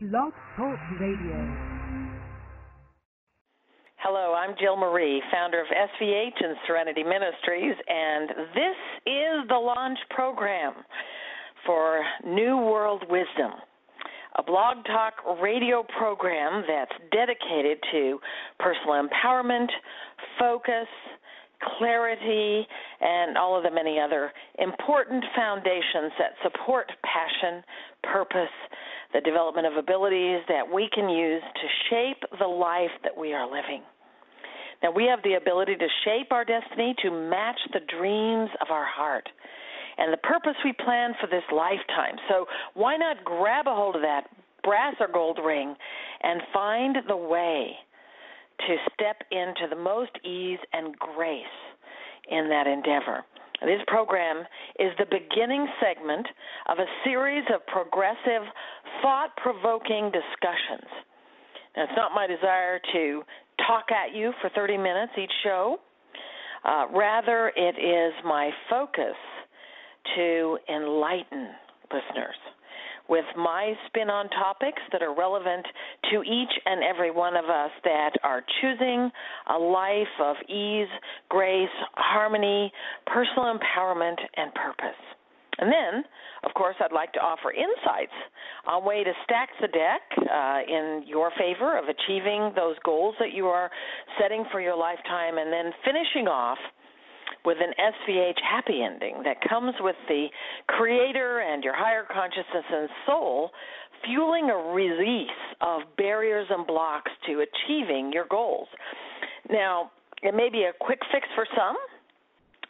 Blog Talk Radio. Hello, I'm Jill Marie, founder of SVH and Serenity Ministries, and this is the launch program for New World Wisdom, a blog talk radio program that's dedicated to personal empowerment, focus, clarity, and all of the many other important foundations that support passion, purpose, the development of abilities that we can use to shape the life that we are living. Now, we have the ability to shape our destiny to match the dreams of our heart and the purpose we plan for this lifetime. So, why not grab a hold of that brass or gold ring and find the way to step into the most ease and grace in that endeavor? This program is the beginning segment of a series of progressive, thought provoking discussions. Now, it's not my desire to talk at you for 30 minutes each show. Uh, rather, it is my focus to enlighten listeners with my spin on topics that are relevant to each and every one of us that are choosing a life of ease, grace, harmony, personal empowerment, and purpose. And then, of course, I'd like to offer insights on way to stack the deck uh, in your favor of achieving those goals that you are setting for your lifetime, and then finishing off with an SVH happy ending that comes with the creator and your higher consciousness and soul fueling a release of barriers and blocks to achieving your goals. Now, it may be a quick fix for some,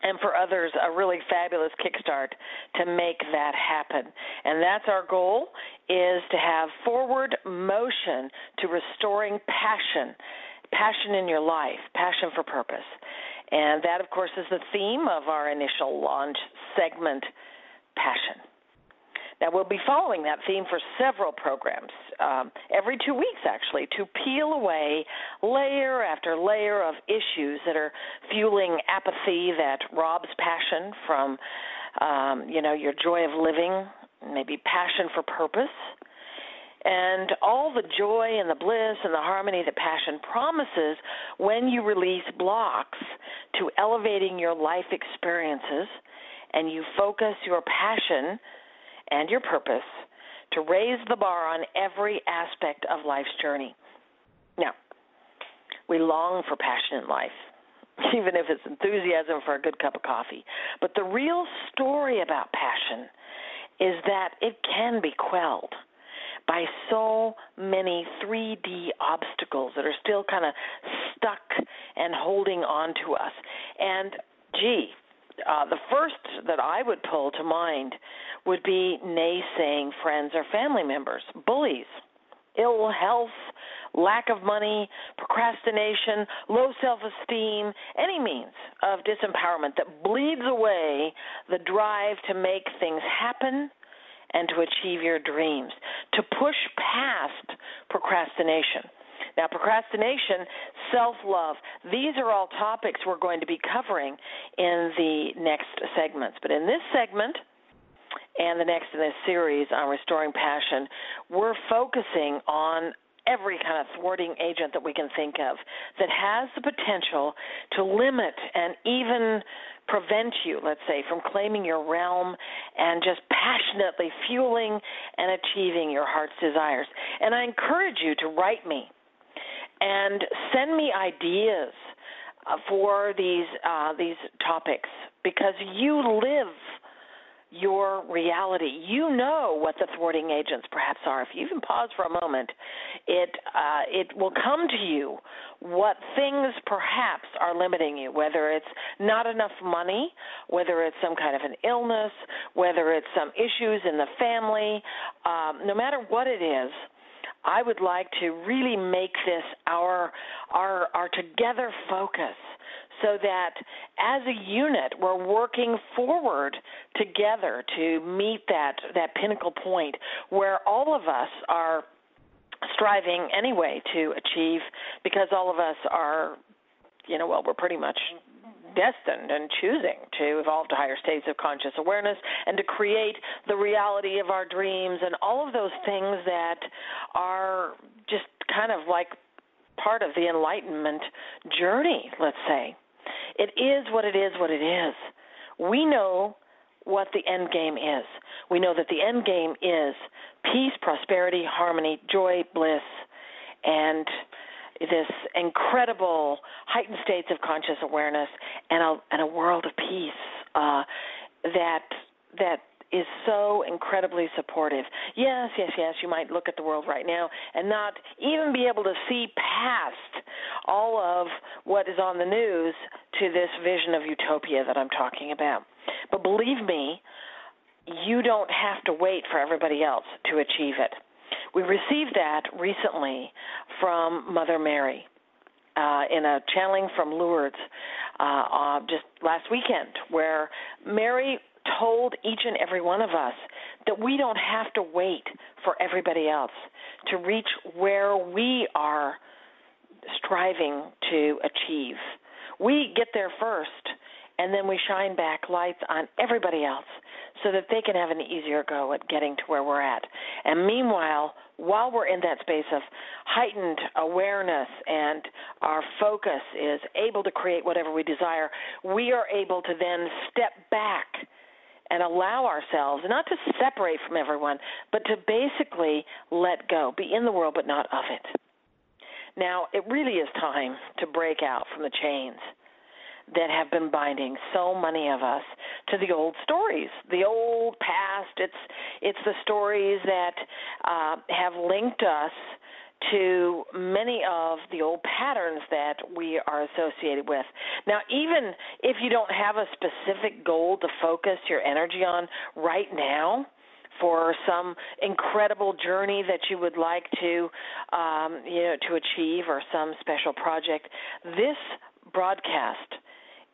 and for others a really fabulous kickstart to make that happen. And that's our goal is to have forward motion to restoring passion, passion in your life, passion for purpose. And that, of course, is the theme of our initial launch segment, Passion. Now, we'll be following that theme for several programs, um, every two weeks actually, to peel away layer after layer of issues that are fueling apathy that robs passion from, um, you know, your joy of living, maybe passion for purpose and all the joy and the bliss and the harmony that passion promises when you release blocks to elevating your life experiences and you focus your passion and your purpose to raise the bar on every aspect of life's journey. Now, we long for passion in life, even if it's enthusiasm for a good cup of coffee. But the real story about passion is that it can be quelled by so many 3D obstacles that are still kind of stuck and holding on to us. And gee, uh, the first that I would pull to mind would be naysaying friends or family members, bullies, ill health, lack of money, procrastination, low self esteem, any means of disempowerment that bleeds away the drive to make things happen and to achieve your dreams, to push past procrastination. Now, procrastination, self love, these are all topics we're going to be covering in the next segments. But in this segment, and the next in this series on restoring passion, we're focusing on every kind of thwarting agent that we can think of that has the potential to limit and even prevent you, let's say, from claiming your realm and just passionately fueling and achieving your heart's desires. And I encourage you to write me and send me ideas uh, for these uh, these topics because you live your reality. You know what the thwarting agents perhaps are. If you even pause for a moment, it uh, it will come to you what things perhaps are limiting you. Whether it's not enough money, whether it's some kind of an illness, whether it's some issues in the family. Um, no matter what it is. I would like to really make this our our our together focus so that as a unit we're working forward together to meet that that pinnacle point where all of us are striving anyway to achieve because all of us are you know well we're pretty much destined and choosing to evolve to higher states of conscious awareness and to create the reality of our dreams and all of those things that are just kind of like part of the enlightenment journey, let's say. It is what it is, what it is. We know what the end game is. We know that the end game is peace, prosperity, harmony, joy, bliss, and this incredible heightened states of conscious awareness and a and a world of peace uh, that that is so incredibly supportive. Yes, yes, yes, you might look at the world right now and not even be able to see past all of what is on the news to this vision of utopia that I'm talking about. But believe me, you don't have to wait for everybody else to achieve it. We received that recently from Mother Mary uh, in a channeling from Lourdes uh, uh, just last weekend, where Mary told each and every one of us that we don't have to wait for everybody else to reach where we are striving to achieve. We get there first, and then we shine back lights on everybody else so that they can have an easier go at getting to where we're at. And meanwhile, while we're in that space of heightened awareness and our focus is able to create whatever we desire, we are able to then step back and allow ourselves not to separate from everyone, but to basically let go, be in the world but not of it. Now, it really is time to break out from the chains that have been binding so many of us to the old stories, the old past. It's it's the stories that uh, have linked us to many of the old patterns that we are associated with. Now, even if you don't have a specific goal to focus your energy on right now, for some incredible journey that you would like to um, you know to achieve or some special project. This broadcast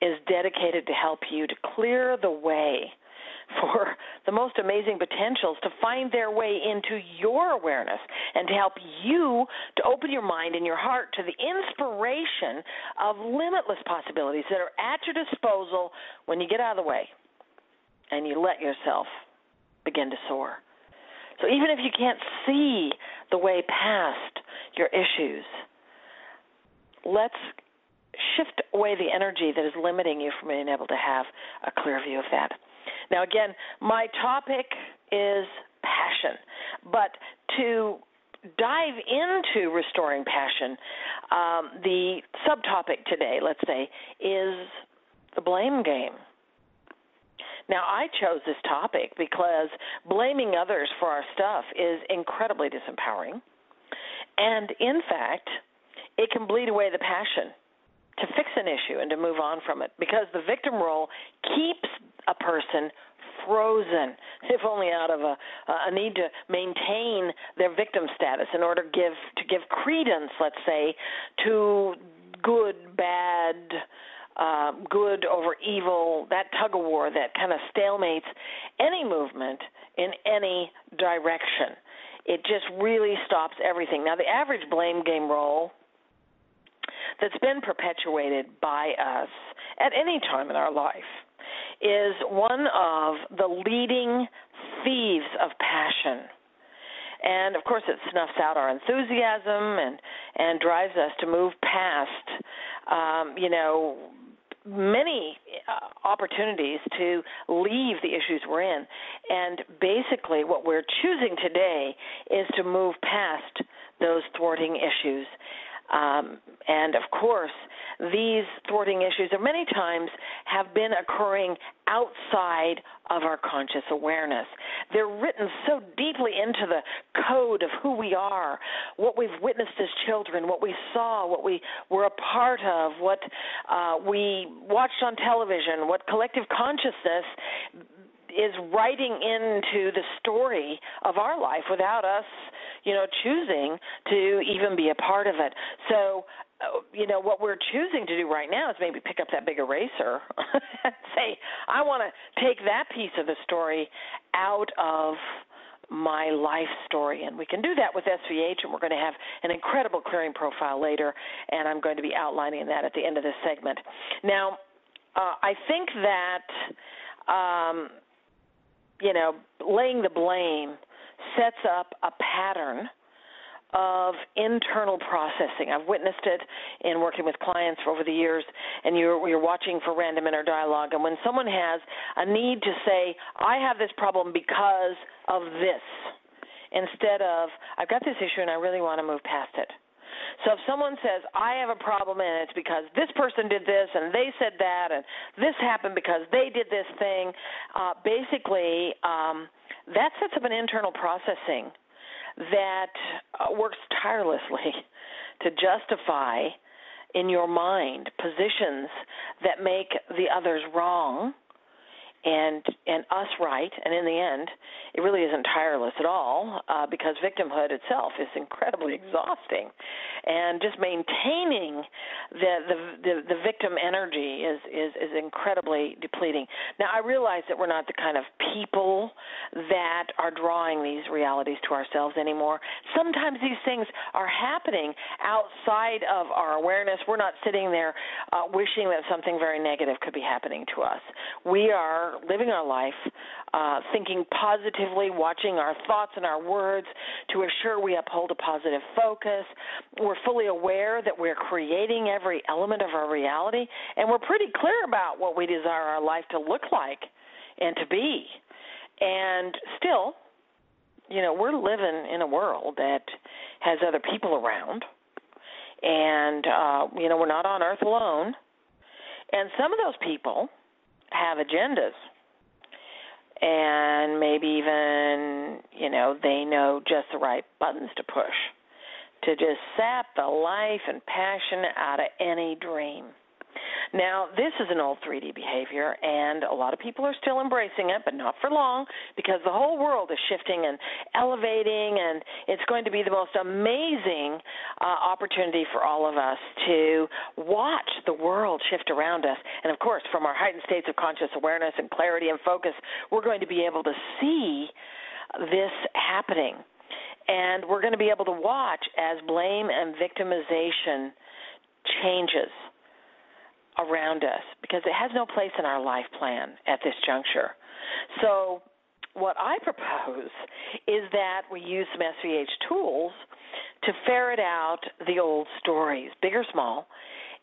is dedicated to help you to clear the way for the most amazing potentials to find their way into your awareness and to help you to open your mind and your heart to the inspiration of limitless possibilities that are at your disposal when you get out of the way and you let yourself begin to soar. So even if you can't see the way past your issues, let's shift away the energy that is limiting you from being able to have a clear view of that. Now, again, my topic is passion, but to dive into restoring passion, um, the subtopic today, let's say, is the blame game. Now, I chose this topic because blaming others for our stuff is incredibly disempowering. And in fact, it can bleed away the passion to fix an issue and to move on from it because the victim role keeps a person frozen, if only out of a, a need to maintain their victim status in order give to give credence, let's say, to good, bad, uh, good over evil, that tug of war that kind of stalemates any movement in any direction. It just really stops everything. Now, the average blame game role that's been perpetuated by us at any time in our life is one of the leading thieves of passion. And of course, it snuffs out our enthusiasm and and drives us to move past, um, you know, many uh, opportunities to leave the issues we're in. And basically, what we're choosing today is to move past those thwarting issues um, and of course, these thwarting issues are many times have been occurring outside of our conscious awareness. They're written so deeply into the code of who we are, what we've witnessed as children, what we saw, what we were a part of, what uh, we watched on television, what collective consciousness is writing into the story of our life without us you know, choosing to even be a part of it. So, uh, you know, what we're choosing to do right now is maybe pick up that big eraser and say, I want to take that piece of the story out of my life story. And we can do that with SVH, and we're going to have an incredible clearing profile later, and I'm going to be outlining that at the end of this segment. Now, uh, I think that um, you know laying the blame sets up a pattern of internal processing. I've witnessed it in working with clients over the years, and you're, you're watching for random inner dialogue. And when someone has a need to say, I have this problem because of this, instead of, I've got this issue and I really want to move past it. So if someone says, I have a problem and it's because this person did this and they said that and this happened because they did this thing, uh, basically um, that sets up an internal processing that uh, works tirelessly to justify in your mind positions that make the others wrong and and us right and in the end it really isn't tireless at all uh, because victimhood itself is incredibly exhausting. And just maintaining the, the the the victim energy is is is incredibly depleting. Now i realize that we're not the kind of people that are drawing these realities to ourselves anymore. Sometimes these things are happening outside of our awareness. We're not sitting there uh, wishing that something very negative could be happening to us. We are living our life, uh, thinking positively, watching our thoughts and our words to assure we uphold a positive focus. We're fully aware that we're creating every element of our reality, and we're pretty clear about what we desire our life to look like and to be. And still, you know, we're living in a world that has other people around, and uh, you know, we're not on Earth alone. And some of those people have agendas. And maybe even you know they know just the right buttons to push. To just sap the life and passion out of any dream now, this is an old 3D behavior, and a lot of people are still embracing it, but not for long because the whole world is shifting and elevating, and it's going to be the most amazing uh, opportunity for all of us to watch the world shift around us. And of course, from our heightened states of conscious awareness and clarity and focus, we're going to be able to see this happening. And we're going to be able to watch as blame and victimization changes around us because it has no place in our life plan at this juncture. So, what I propose is that we use some SVH tools to ferret out the old stories, big or small,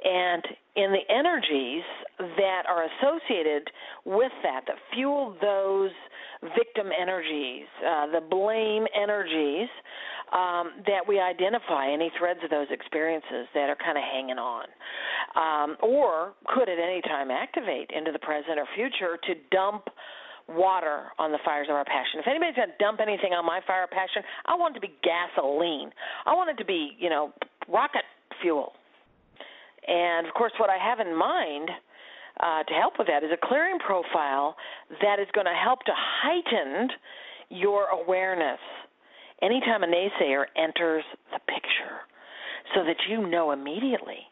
and in the energies that are associated with that, that fuel those victim energies, uh, the blame energies, um, that we identify any threads of those experiences that are kind of hanging on, um, or could at any time activate into the present or future to dump water on the fires of our passion. If anybody's going to dump anything on my fire of passion, I want it to be gasoline. I want it to be, you know, rocket fuel. And of course, what I have in mind uh, to help with that is a clearing profile that is going to help to heighten your awareness anytime a naysayer enters the picture so that you know immediately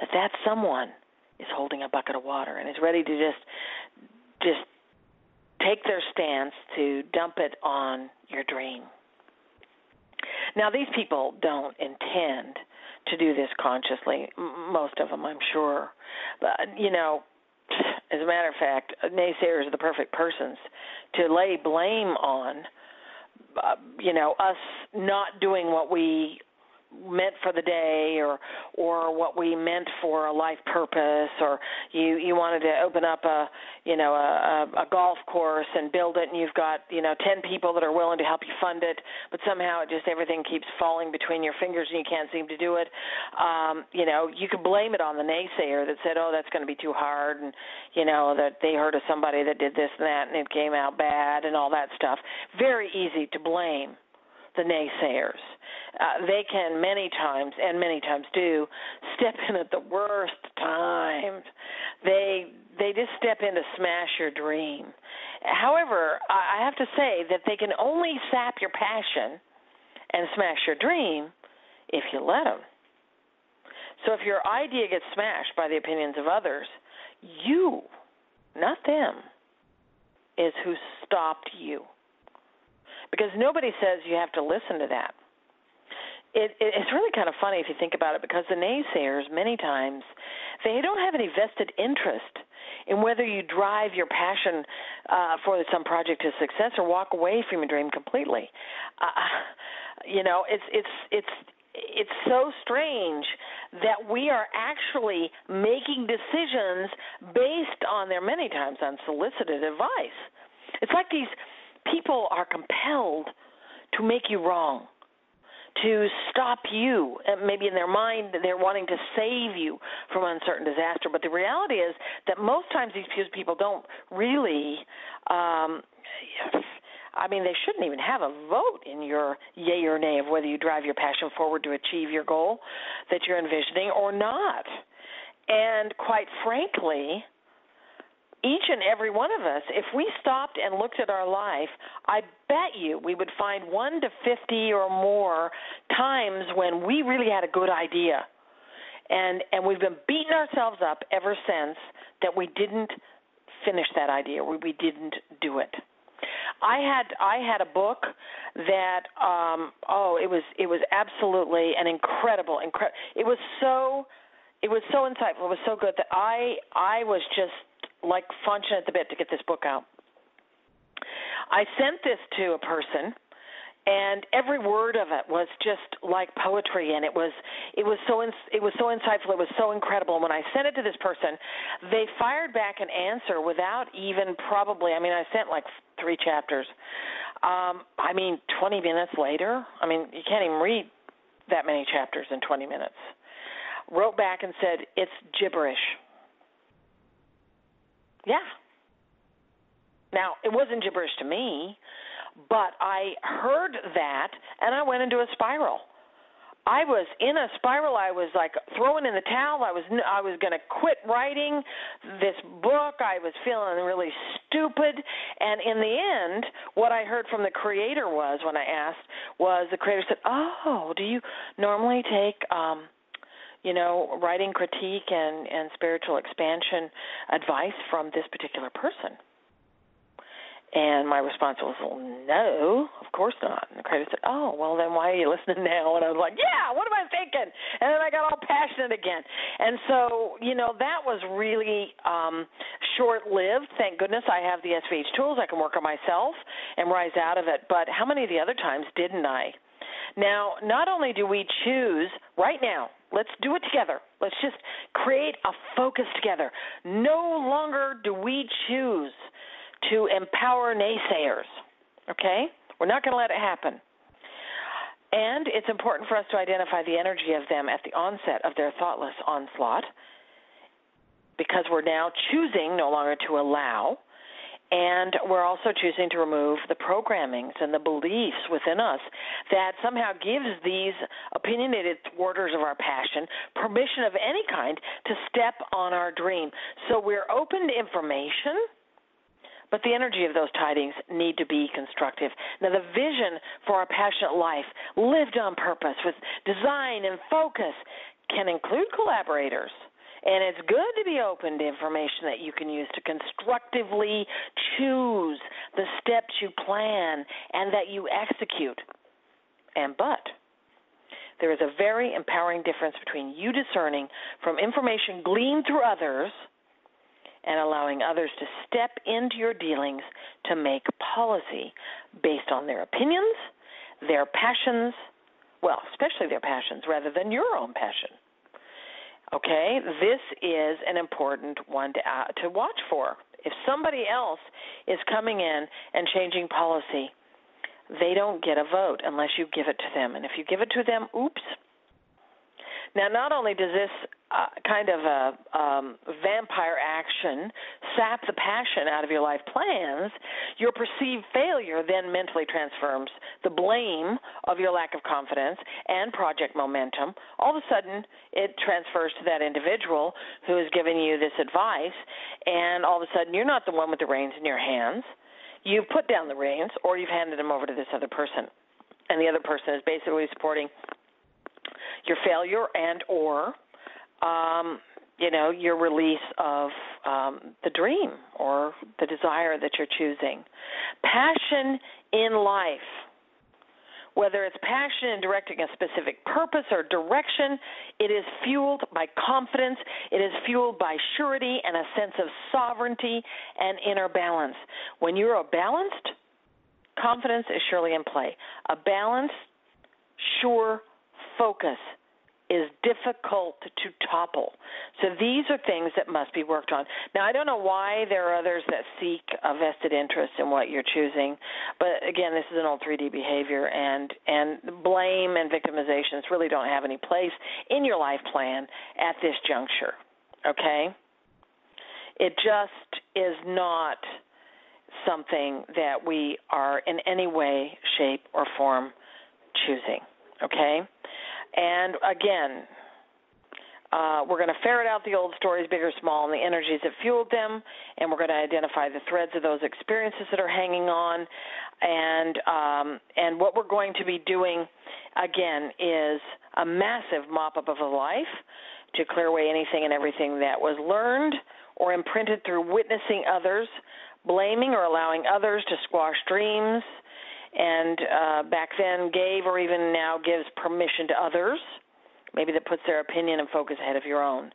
that that someone is holding a bucket of water and is ready to just just take their stance to dump it on your dream. Now these people don't intend to do this consciously. Most of them, I'm sure. But you know, as a matter of fact, naysayers are the perfect persons to lay blame on uh, you know us not doing what we meant for the day or or what we meant for a life purpose or you you wanted to open up a you know a, a golf course and build it and you've got you know 10 people that are willing to help you fund it but somehow it just everything keeps falling between your fingers and you can't seem to do it. Um you know you could blame it on the naysayer that said oh that's going to be too hard and you know that they heard of somebody that did this and that and it came out bad and all that stuff. Very easy to blame the naysayers uh, they can many times and many times do step in at the worst times. They they just step in to smash your dream. However, I have to say that they can only sap your passion and smash your dream if you let them. So if your idea gets smashed by the opinions of others, you, not them, is who stopped you. Because nobody says you have to listen to that it, it, it's really kind of funny if you think about it because the naysayers many times they don't have any vested interest in whether you drive your passion uh, for some project to success or walk away from your dream completely. Uh, you know, it's it's it's it's so strange that we are actually making decisions based on their many times unsolicited advice. It's like these people are compelled to make you wrong to stop you. Maybe in their mind, they're wanting to save you from uncertain disaster. But the reality is that most times these people don't really. Um, I mean, they shouldn't even have a vote in your yay or nay of whether you drive your passion forward to achieve your goal that you're envisioning or not. And quite frankly, each and every one of us, if we stopped and looked at our life, I bet you we would find 1 to 50 or more times when we really had a good idea. And and we've been beating ourselves up ever since that we didn't finish that idea, we, we didn't do it. I had I had a book that um oh it was it was absolutely an incredible incredible it was so it was so insightful it was so good that I I was just like function at the bit to get this book out. I sent this to a person and every word of it was just like poetry and it was it was so in, it was so insightful it was so incredible. And when i sent it to this person they fired back an answer without even probably i mean i sent like three chapters. Um i mean 20 minutes later i mean you can't even read that many chapters in 20 minutes. Wrote back and said it's gibberish yeah. Now, it wasn't gibberish to me, but I heard that and I went into a spiral. I was in a spiral. I was like throwing in the towel. I was I was going to quit writing this book. I was feeling really stupid. And in the end, what I heard from the creator was when I asked was the creator said, "Oh, do you normally take um you know, writing critique and, and spiritual expansion advice from this particular person? And my response was, well, no, of course not. And the creator said, oh, well, then why are you listening now? And I was like, yeah, what am I thinking? And then I got all passionate again. And so, you know, that was really um, short lived. Thank goodness I have the SVH tools. I can work on myself and rise out of it. But how many of the other times didn't I? Now, not only do we choose right now, let's do it together. Let's just create a focus together. No longer do we choose to empower naysayers. Okay? We're not going to let it happen. And it's important for us to identify the energy of them at the onset of their thoughtless onslaught because we're now choosing no longer to allow and we're also choosing to remove the programmings and the beliefs within us that somehow gives these opinionated thwarters of our passion permission of any kind to step on our dream. So we're open to information, but the energy of those tidings need to be constructive. Now, the vision for our passionate life, lived on purpose with design and focus, can include collaborators and it's good to be open to information that you can use to constructively choose the steps you plan and that you execute. And but there is a very empowering difference between you discerning from information gleaned through others and allowing others to step into your dealings to make policy based on their opinions, their passions, well, especially their passions rather than your own passion. Okay, this is an important one to uh, to watch for. If somebody else is coming in and changing policy, they don't get a vote unless you give it to them. And if you give it to them, oops. Now, not only does this uh, kind of a um, vampire action sap the passion out of your life plans, your perceived failure then mentally transforms the blame of your lack of confidence and project momentum. All of a sudden, it transfers to that individual who is giving you this advice, and all of a sudden, you're not the one with the reins in your hands. You've put down the reins, or you've handed them over to this other person, and the other person is basically supporting your failure and or um, you know, your release of um, the dream or the desire that you're choosing. Passion in life. whether it's passion in directing a specific purpose or direction, it is fueled by confidence, it is fueled by surety and a sense of sovereignty and inner balance. When you are balanced, confidence is surely in play. A balanced, sure focus is difficult to topple. So these are things that must be worked on. Now, I don't know why there are others that seek a vested interest in what you're choosing, but again, this is an old 3D behavior, and and blame and victimizations really don't have any place in your life plan at this juncture. Okay, it just is not something that we are in any way, shape, or form choosing. Okay and again, uh, we're going to ferret out the old stories, big or small, and the energies that fueled them, and we're going to identify the threads of those experiences that are hanging on. And um, and what we're going to be doing again is a massive mop up of a life to clear away anything and everything that was learned or imprinted through witnessing others, blaming or allowing others to squash dreams, and uh, back then gave or even now gives permission to others, maybe that puts their opinion and focus ahead of your own.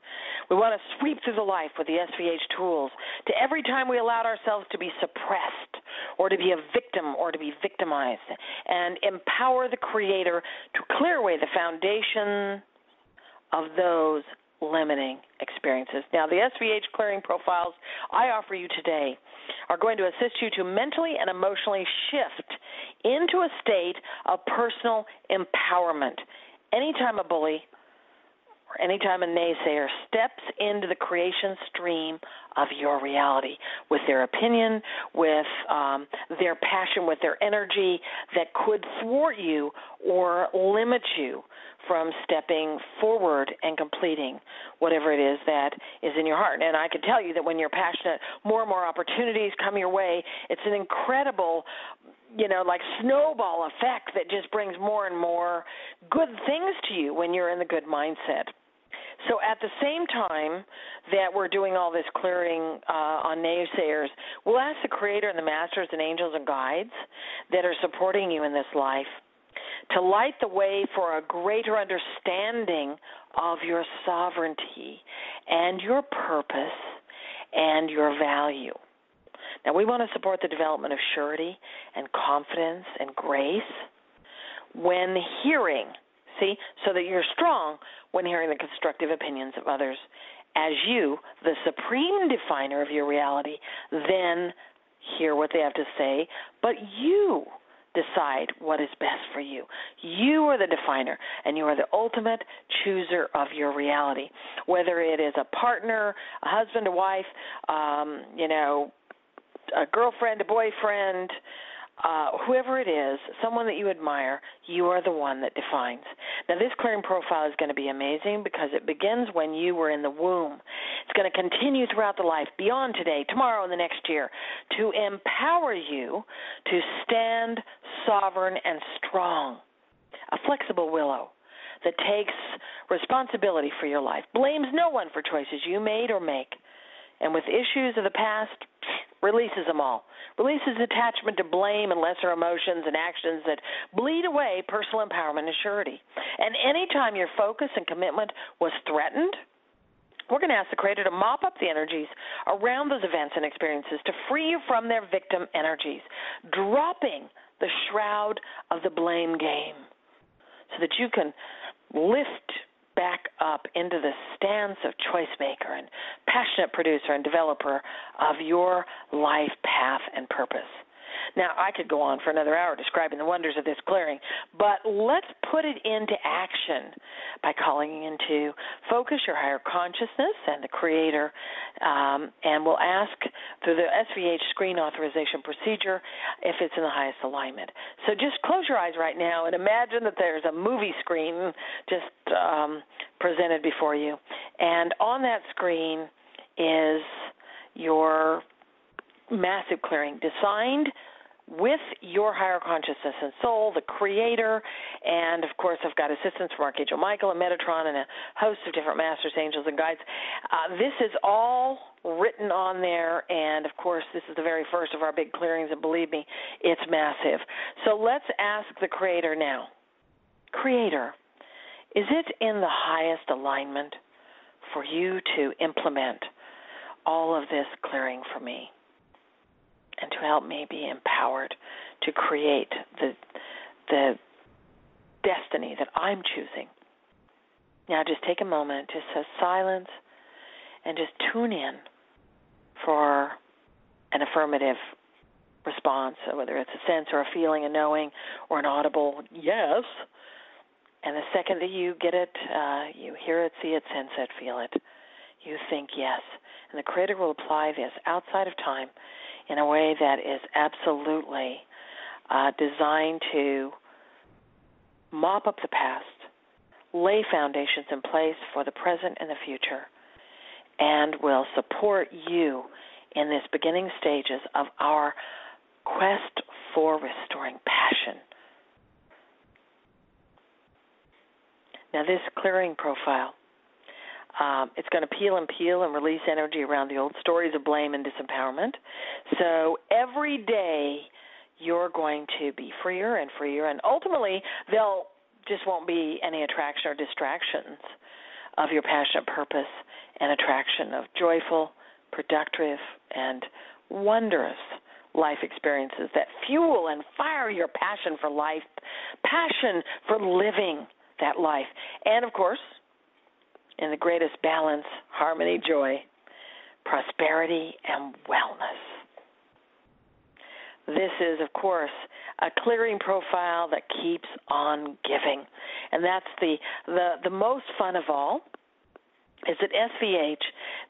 We want to sweep through the life with the SVH tools to every time we allowed ourselves to be suppressed or to be a victim or to be victimized and empower the creator to clear away the foundation of those limiting experiences. Now, the SVH clearing profiles I offer you today are going to assist you to mentally and emotionally shift into a state of personal empowerment. Anytime a bully anytime a naysayer steps into the creation stream of your reality with their opinion, with um, their passion, with their energy that could thwart you or limit you from stepping forward and completing whatever it is that is in your heart. And I can tell you that when you're passionate, more and more opportunities come your way. It's an incredible you know, like snowball effect that just brings more and more good things to you when you're in the good mindset. So at the same time that we're doing all this clearing uh, on naysayers, we'll ask the Creator and the Masters and angels and guides that are supporting you in this life to light the way for a greater understanding of your sovereignty and your purpose and your value. Now, we want to support the development of surety and confidence and grace when hearing, see, so that you're strong when hearing the constructive opinions of others. As you, the supreme definer of your reality, then hear what they have to say, but you decide what is best for you. You are the definer, and you are the ultimate chooser of your reality. Whether it is a partner, a husband, a wife, um, you know, a girlfriend, a boyfriend, uh, whoever it is, someone that you admire, you are the one that defines. Now, this clearing profile is going to be amazing because it begins when you were in the womb. It's going to continue throughout the life, beyond today, tomorrow, and the next year, to empower you to stand sovereign and strong, a flexible willow that takes responsibility for your life, blames no one for choices you made or make, and with issues of the past, releases them all. Releases attachment to blame and lesser emotions and actions that bleed away personal empowerment and surety. And anytime your focus and commitment was threatened, we're going to ask the Creator to mop up the energies around those events and experiences to free you from their victim energies, dropping the shroud of the blame game so that you can lift back up into the stance of choice maker and passionate producer and developer of your life path and purpose. Now, I could go on for another hour describing the wonders of this clearing, but let's put it into action by calling into focus your higher consciousness and the Creator, um, and we'll ask through the SVH screen authorization procedure if it's in the highest alignment. So just close your eyes right now and imagine that there's a movie screen just um, presented before you, and on that screen is your massive clearing designed with your higher consciousness and soul, the creator, and of course, I've got assistance from Archangel Michael and Metatron and a host of different masters, angels, and guides. Uh, this is all written on there, and of course, this is the very first of our big clearings, and believe me, it's massive. So let's ask the creator now Creator, is it in the highest alignment for you to implement all of this clearing for me? And to help me be empowered to create the the destiny that I'm choosing. Now just take a moment, just a silence and just tune in for an affirmative response, whether it's a sense or a feeling, a knowing, or an audible yes. And the second that you get it, uh, you hear it, see it, sense it, feel it, you think yes. And the Creator will apply this outside of time in a way that is absolutely uh, designed to mop up the past, lay foundations in place for the present and the future, and will support you in this beginning stages of our quest for restoring passion. Now, this clearing profile um, it's going to peel and peel and release energy around the old stories of blame and disempowerment. So every day you're going to be freer and freer, and ultimately there just won't be any attraction or distractions of your passionate purpose and attraction of joyful, productive, and wondrous life experiences that fuel and fire your passion for life, passion for living that life. And of course, in the greatest balance, harmony, joy, prosperity, and wellness. This is, of course, a clearing profile that keeps on giving. And that's the, the, the most fun of all is that SVH,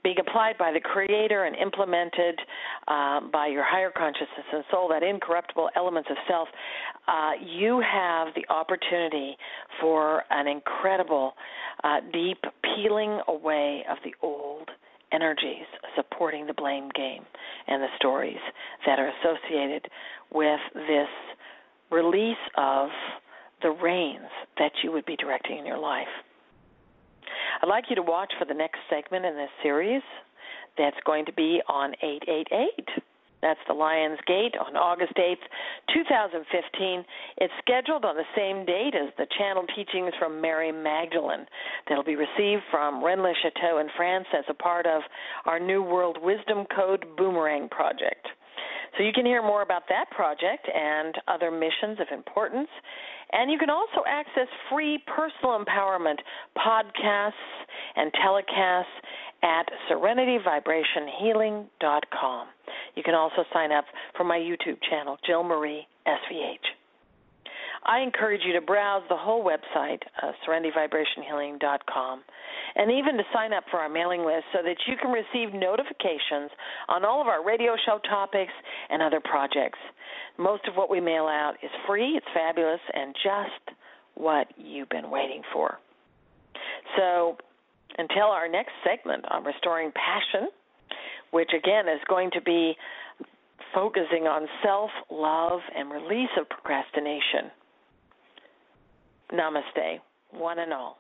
being applied by the Creator and implemented uh, by your higher consciousness and soul, that incorruptible elements of self, uh, you have the opportunity for an incredible, uh, deep peeling away of the old energies supporting the blame game and the stories that are associated with this release of the reins that you would be directing in your life. I'd like you to watch for the next segment in this series that's going to be on 888. That's the Lion's Gate on August 8th, 2015. It's scheduled on the same date as the channel teachings from Mary Magdalene that'll be received from Rennes Chateau in France as a part of our New World Wisdom Code Boomerang project. So you can hear more about that project and other missions of importance and you can also access free personal empowerment podcasts and telecasts at serenityvibrationhealing.com. You can also sign up for my YouTube channel, Jill Marie SVH. I encourage you to browse the whole website, uh, and even to sign up for our mailing list so that you can receive notifications on all of our radio show topics and other projects. Most of what we mail out is free, it's fabulous, and just what you've been waiting for. So, until our next segment on restoring passion, which again is going to be focusing on self love and release of procrastination. Namaste, one and all.